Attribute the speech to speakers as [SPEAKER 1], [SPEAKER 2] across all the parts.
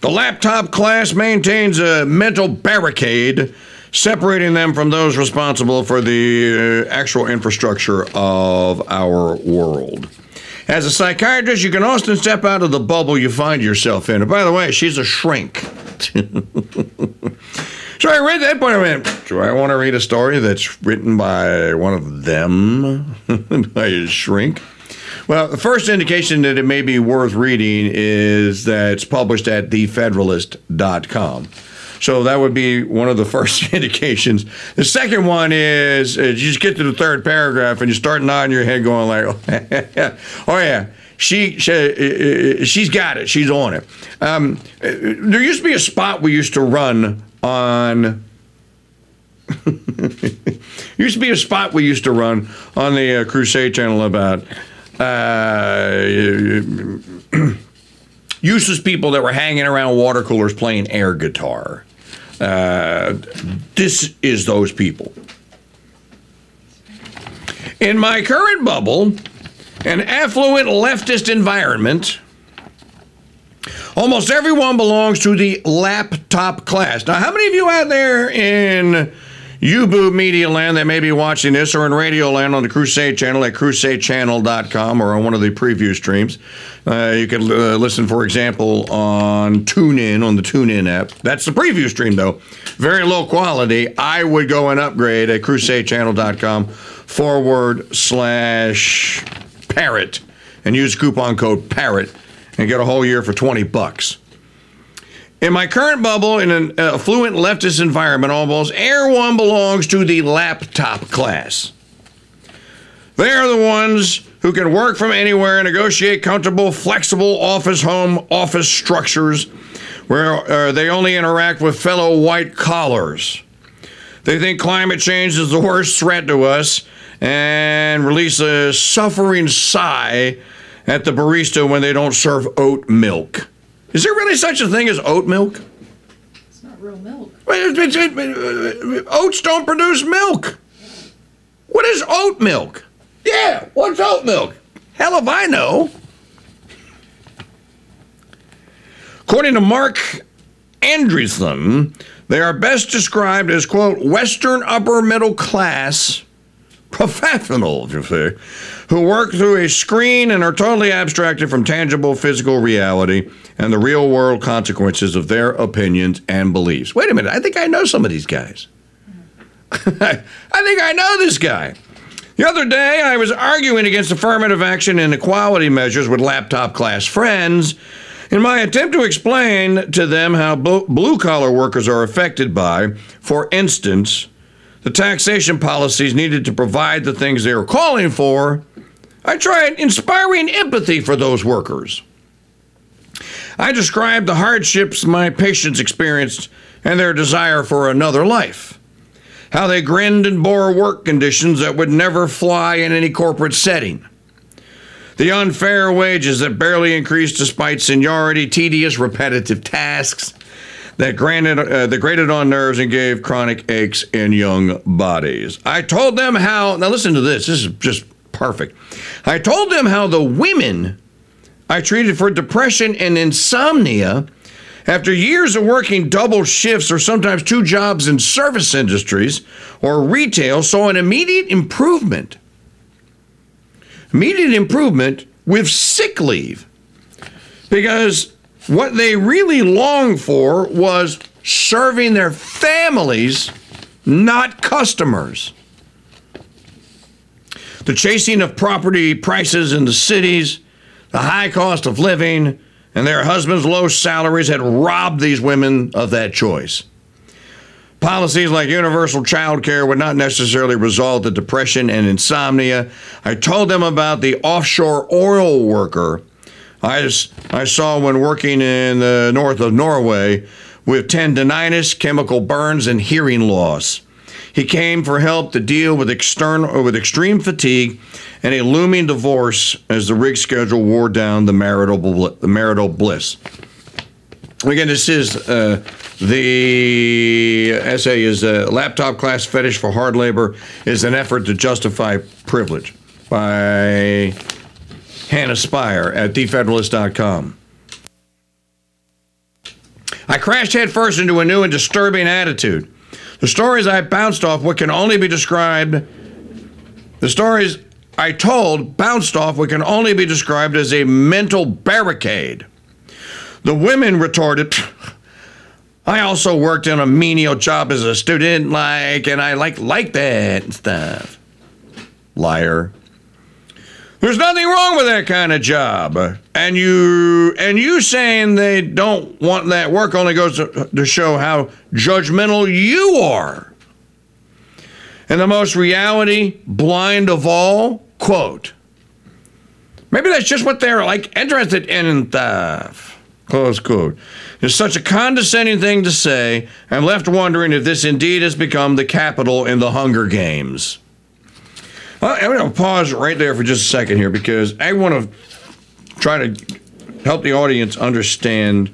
[SPEAKER 1] The laptop class maintains a mental barricade separating them from those responsible for the uh, actual infrastructure of our world. As a psychiatrist, you can often step out of the bubble you find yourself in. And by the way, she's a shrink. so I read that point. I went, do I want to read a story that's written by one of them, by a shrink? Well, the first indication that it may be worth reading is that it's published at thefederalist.com. So that would be one of the first indications. The second one is, is you just get to the third paragraph and you start nodding your head, going like, "Oh yeah." She, she uh, uh, she's got it. She's on it. Um, there used to be a spot we used to run on used to be a spot we used to run on the uh, Crusade channel about uh, useless people that were hanging around water coolers playing air guitar. Uh, this is those people. In my current bubble, an affluent leftist environment, almost everyone belongs to the laptop class. Now, how many of you out there in Ubu Media Land that may be watching this or in Radio Land on the Crusade channel at crusadechannel.com or on one of the preview streams. Uh, you can uh, listen, for example, on TuneIn, on the TuneIn app. That's the preview stream, though. Very low quality. I would go and upgrade at crusadechannel.com forward slash parrot and use coupon code parrot and get a whole year for 20 bucks. In my current bubble, in an affluent leftist environment almost, everyone belongs to the laptop class. They are the ones who can work from anywhere, negotiate comfortable, flexible office home office structures where uh, they only interact with fellow white collars. They think climate change is the worst threat to us and release a suffering sigh at the barista when they don't serve oat milk. Is there really such a thing as oat milk?
[SPEAKER 2] It's not real milk.
[SPEAKER 1] Uh, uh, oats don't produce milk. What is oat milk? Yeah, what's oat milk? Hell if I know. According to Marc Andreessen, they are best described as, quote, Western upper middle class professionals, you see, who work through a screen and are totally abstracted from tangible physical reality and the real world consequences of their opinions and beliefs. Wait a minute, I think I know some of these guys. I think I know this guy. The other day, I was arguing against affirmative action and equality measures with laptop class friends in my attempt to explain to them how blue collar workers are affected by, for instance, the taxation policies needed to provide the things they were calling for. I tried inspiring empathy for those workers. I described the hardships my patients experienced and their desire for another life. How they grinned and bore work conditions that would never fly in any corporate setting. The unfair wages that barely increased despite seniority, tedious, repetitive tasks that granted uh, that grated on nerves and gave chronic aches in young bodies. I told them how. Now listen to this. This is just perfect. I told them how the women I treated for depression and insomnia after years of working double shifts or sometimes two jobs in service industries or retail saw an immediate improvement. Immediate improvement with sick leave. Because what they really longed for was serving their families, not customers. The chasing of property prices in the cities the high cost of living and their husbands' low salaries had robbed these women of that choice. Policies like universal child care would not necessarily resolve the depression and insomnia. I told them about the offshore oil worker I, I saw when working in the north of Norway with tendonitis, chemical burns, and hearing loss. He came for help to deal with external with extreme fatigue and a looming divorce as the rig schedule wore down the marital the marital bliss. Again, this is uh, the essay is a laptop class fetish for hard labor is an effort to justify privilege by Hannah Spier at thefederalist.com. I crashed headfirst into a new and disturbing attitude. The stories I bounced off what can only be described the stories I told bounced off what can only be described as a mental barricade. The women retorted, I also worked in a menial job as a student, like, and I like like that and stuff. Liar. There's nothing wrong with that kind of job. And you and you saying they don't want that work only goes to, to show how judgmental you are. And the most reality blind of all, quote. Maybe that's just what they're like interested in and. Close quote. It's such a condescending thing to say. I'm left wondering if this indeed has become the capital in the Hunger Games. I'm going to pause right there for just a second here because I want to try to help the audience understand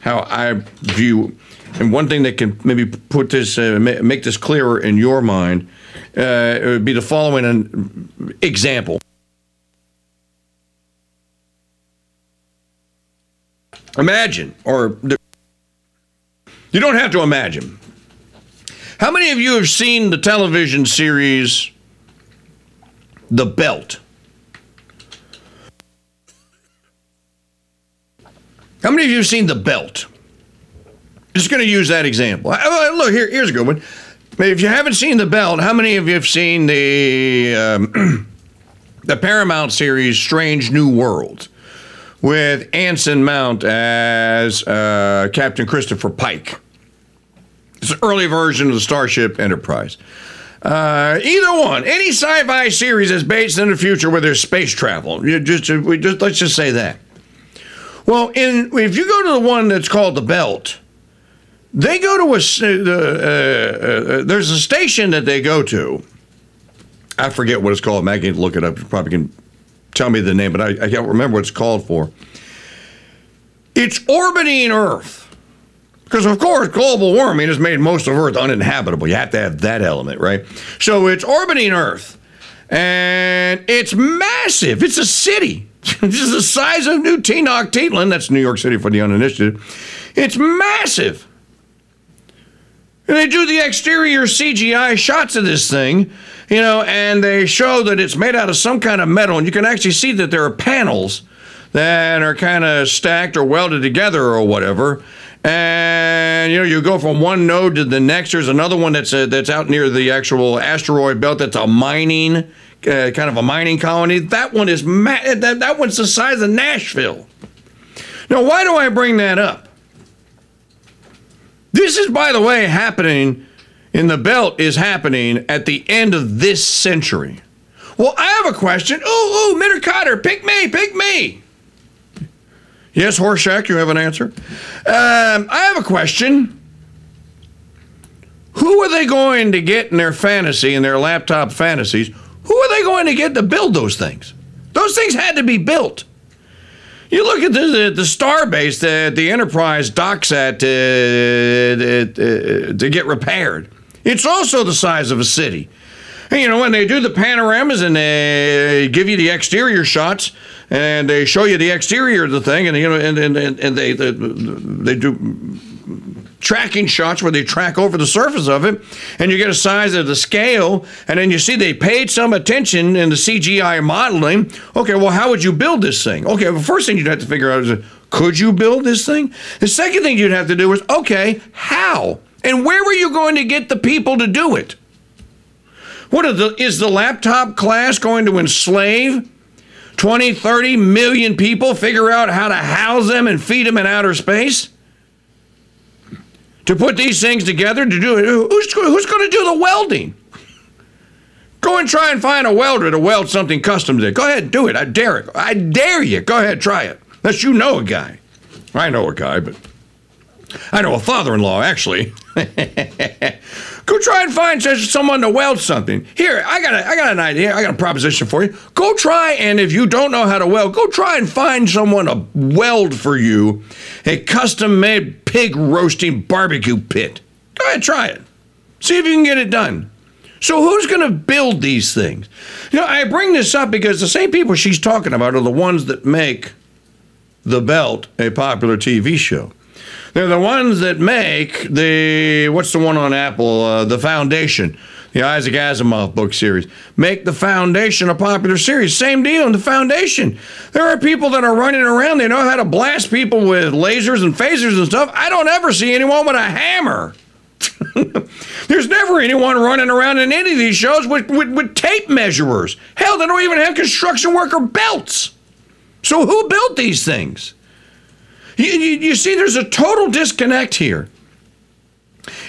[SPEAKER 1] how I view. And one thing that can maybe put this, uh, make this clearer in your mind, uh, would be the following example. Imagine, or you don't have to imagine. How many of you have seen the television series The Belt? How many of you have seen The Belt? Just going to use that example. Look, here, here's a good one. If you haven't seen The Belt, how many of you have seen the um, the Paramount series Strange New World with Anson Mount as uh, Captain Christopher Pike. It's an early version of the Starship Enterprise. Uh, either one, any sci-fi series that's based in the future where there's space travel. You just, we just let's just say that. Well, in if you go to the one that's called the Belt, they go to a uh, uh, there's a station that they go to. I forget what it's called. Maggie, look it up. You probably can tell me the name, but I, I can't remember what it's called for. It's orbiting Earth. Because, of course, global warming has made most of Earth uninhabitable. You have to have that element, right? So it's orbiting Earth. And it's massive. It's a city. it's the size of New Tenochtitlan. That's New York City for the uninitiated. It's massive. And they do the exterior CGI shots of this thing you know, and they show that it's made out of some kind of metal, and you can actually see that there are panels that are kind of stacked or welded together or whatever. And you know, you go from one node to the next. There's another one that's uh, that's out near the actual asteroid belt. That's a mining, uh, kind of a mining colony. That one is ma- that, that one's the size of Nashville. Now, why do I bring that up? This is, by the way, happening in the belt is happening at the end of this century. Well, I have a question. Ooh, ooh, Mister Kotter, pick me, pick me. Yes, Horshack, you have an answer? Um, I have a question. Who are they going to get in their fantasy, in their laptop fantasies? Who are they going to get to build those things? Those things had to be built. You look at the, the, the star base that the Enterprise docks at to, to, to get repaired. It's also the size of a city. And, you know, when they do the panoramas and they give you the exterior shots and they show you the exterior of the thing, and you know, and and, and they, they they do tracking shots where they track over the surface of it, and you get a size of the scale, and then you see they paid some attention in the CGI modeling. Okay, well, how would you build this thing? Okay, the first thing you'd have to figure out is, could you build this thing? The second thing you'd have to do is, okay, how? And where were you going to get the people to do it? What the, is the laptop class going to enslave 20, 30 million people, figure out how to house them and feed them in outer space? To put these things together, to do it, who's, who's going to do the welding? Go and try and find a welder to weld something custom to. Go ahead, and do it. I dare it. I dare you. Go ahead, try it. Unless you know a guy. I know a guy, but I know a father in law, actually. Go try and find someone to weld something. Here, I got, a, I got an idea. I got a proposition for you. Go try, and if you don't know how to weld, go try and find someone to weld for you a custom made pig roasting barbecue pit. Go ahead, try it. See if you can get it done. So, who's going to build these things? You know, I bring this up because the same people she's talking about are the ones that make The Belt a popular TV show. They're the ones that make the what's the one on Apple? Uh, the Foundation, the Isaac Asimov book series. Make the Foundation a popular series. Same deal in the Foundation. There are people that are running around. They know how to blast people with lasers and phasers and stuff. I don't ever see anyone with a hammer. There's never anyone running around in any of these shows with, with, with tape measurers. Hell, they don't even have construction worker belts. So who built these things? You, you, you, see, there's a total disconnect here.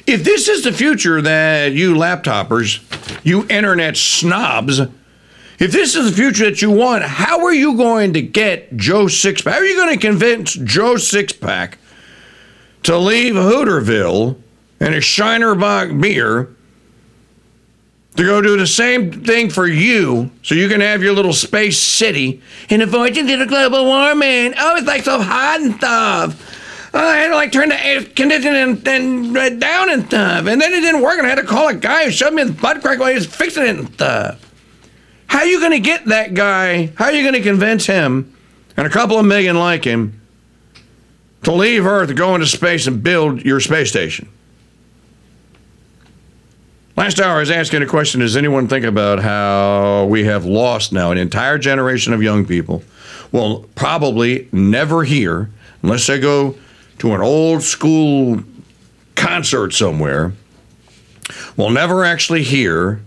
[SPEAKER 1] If this is the future that you laptoppers, you internet snobs, if this is the future that you want, how are you going to get Joe Sixpack? How are you going to convince Joe Sixpack to leave Hooterville and a Shiner Bock beer to go do the same thing for you so you can have your little space city and avoid the global warming. Oh, it's like so hot and stuff. Oh, I had to like turn the air conditioning and, and uh, down and stuff. And then it didn't work and I had to call a guy who showed me the butt crack while he was fixing it and stuff. How are you going to get that guy? How are you going to convince him and a couple of million like him to leave Earth, go into space, and build your space station? Last hour, I was asking a question Does anyone think about how we have lost now an entire generation of young people? Will probably never hear, unless they go to an old school concert somewhere, will never actually hear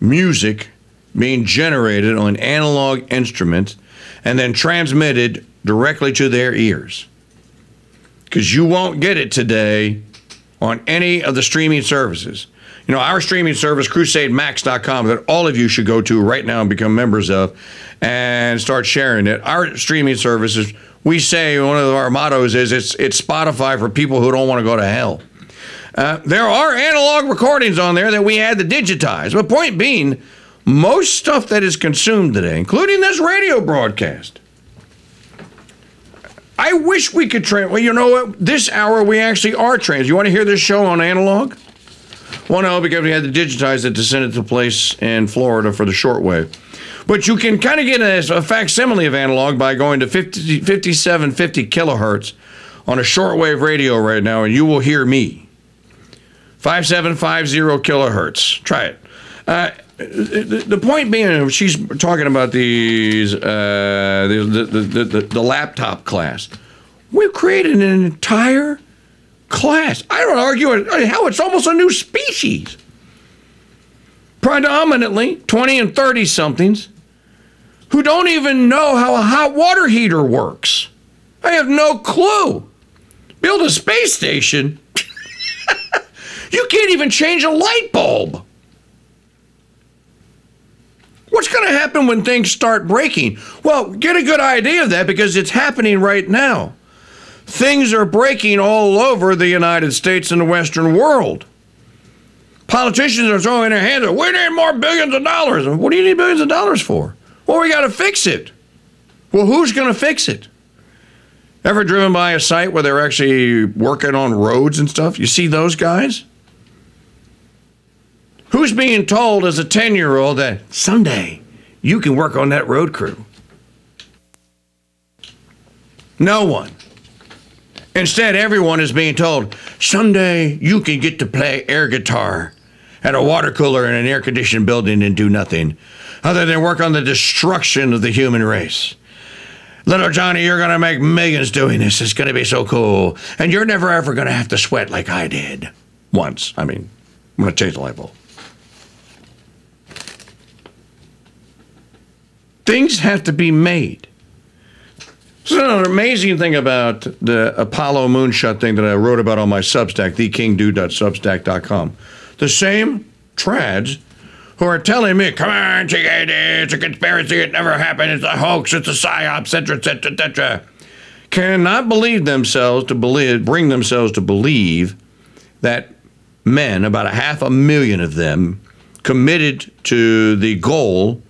[SPEAKER 1] music being generated on analog instruments and then transmitted directly to their ears. Because you won't get it today on any of the streaming services. You know, our streaming service, crusademax.com, that all of you should go to right now and become members of and start sharing it. Our streaming services, we say one of our mottos is it's, it's Spotify for people who don't want to go to hell. Uh, there are analog recordings on there that we had to digitize. But point being, most stuff that is consumed today, including this radio broadcast, I wish we could trans. Well, you know what? This hour we actually are trans. You want to hear this show on analog? Well, no, because we had to digitize it to send it to place in Florida for the shortwave. But you can kind of get a, a facsimile of analog by going to 50, 5750 kilohertz on a shortwave radio right now, and you will hear me. 5750 kilohertz. Try it. Uh, the, point being, she's talking about these uh, the, the, the, the laptop class. We've created an entire class. I don't argue it. how it's almost a new species. Predominantly 20 and 30 somethings who don't even know how a hot water heater works. I have no clue. Build a space station. you can't even change a light bulb. What's going to happen when things start breaking? Well, get a good idea of that because it's happening right now. Things are breaking all over the United States and the Western world. Politicians are throwing their hands up. We need more billions of dollars. What do you need billions of dollars for? Well, we got to fix it. Well, who's going to fix it? Ever driven by a site where they're actually working on roads and stuff? You see those guys? Who's being told as a 10 year old that someday you can work on that road crew? No one. Instead, everyone is being told, someday you can get to play air guitar at a water cooler in an air conditioned building and do nothing other than work on the destruction of the human race. Little Johnny, you're going to make millions doing this. It's going to be so cool. And you're never ever going to have to sweat like I did. Once. I mean, I'm going to change the light bulb. Things have to be made. So an amazing thing about the Apollo moonshot thing that I wrote about on my Substack, thekingdude.substack.com. The same trads who are telling me, come on, it's a conspiracy, it never happened, it's a hoax, it's a psyop, etc., etc., etc., cannot believe themselves to believe, bring themselves to believe that men, about a half a million of them, committed to the goal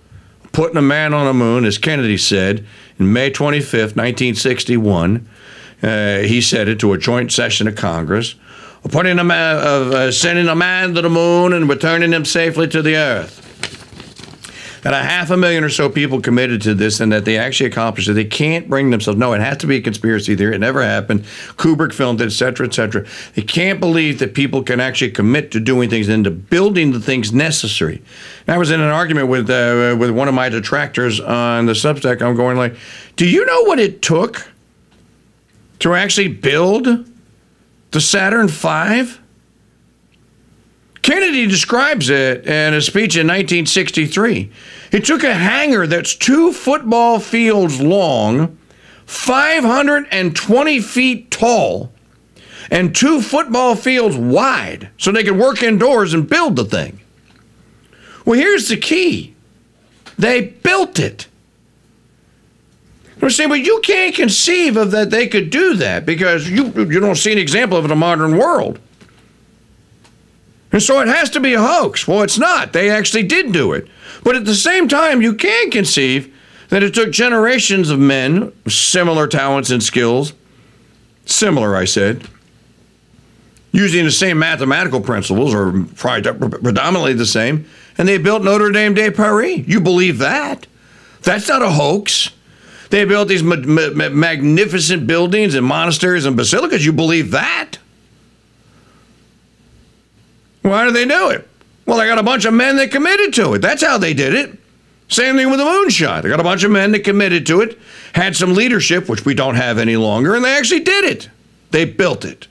[SPEAKER 1] putting a man on the moon, as Kennedy said, May 25th, 1961, uh, he said it to a joint session of Congress, putting a man, uh, sending a man to the moon and returning him safely to the earth. That a half a million or so people committed to this and that they actually accomplished it. They can't bring themselves. No, it has to be a conspiracy theory. It never happened. Kubrick filmed it, et cetera, et cetera. They can't believe that people can actually commit to doing things and to building the things necessary. And I was in an argument with uh, with one of my detractors on the Substack. I'm going like, do you know what it took to actually build the Saturn V? Kennedy describes it in a speech in 1963. It took a hangar that's two football fields long, 520 feet tall, and two football fields wide so they could work indoors and build the thing. Well, here's the key they built it. I'm saying, but you can't conceive of that they could do that because you, you don't see an example of it in the modern world. And so it has to be a hoax. Well, it's not. They actually did do it. But at the same time, you can conceive that it took generations of men, similar talents and skills, similar, I said, using the same mathematical principles or predominantly the same, and they built Notre Dame de Paris. You believe that? That's not a hoax. They built these ma- ma- magnificent buildings and monasteries and basilicas. You believe that? Why do they do it? Well, they got a bunch of men that committed to it. That's how they did it. Same thing with the moonshot. They got a bunch of men that committed to it, had some leadership, which we don't have any longer, and they actually did it. They built it.